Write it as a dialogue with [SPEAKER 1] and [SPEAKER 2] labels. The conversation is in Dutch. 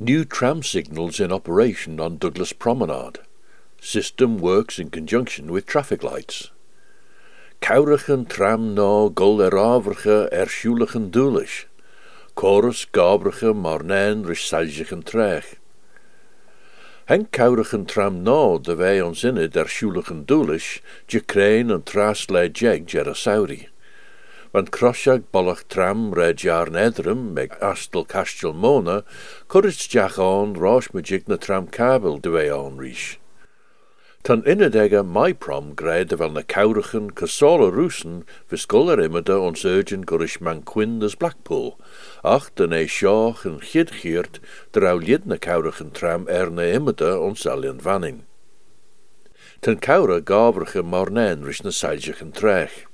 [SPEAKER 1] New tram signals in operation on Douglas Promenade. System works in conjunction with traffic lights. Kaurigen tram no gul eraverge erschuligen dulish. Chorus gabrige marnijn risaljigen trech. Henk kaurigen tram no de wij ons in het erschuligen je krein en traslei jeg jerasauri. Want crosiag bollach tram red jaar nedrum meg astel castel mona, currits jach on rosh magic na tram kabel de on. Tan innedega my prom gred wel na kaurigen kasola roesen viscolar immede ons urgent gurish man quindas Blackpool, ach den e sjoch en chidgeert der au lid na tram erne immede ons alien vanning. Ten kaura gavrige marnen rish na trech.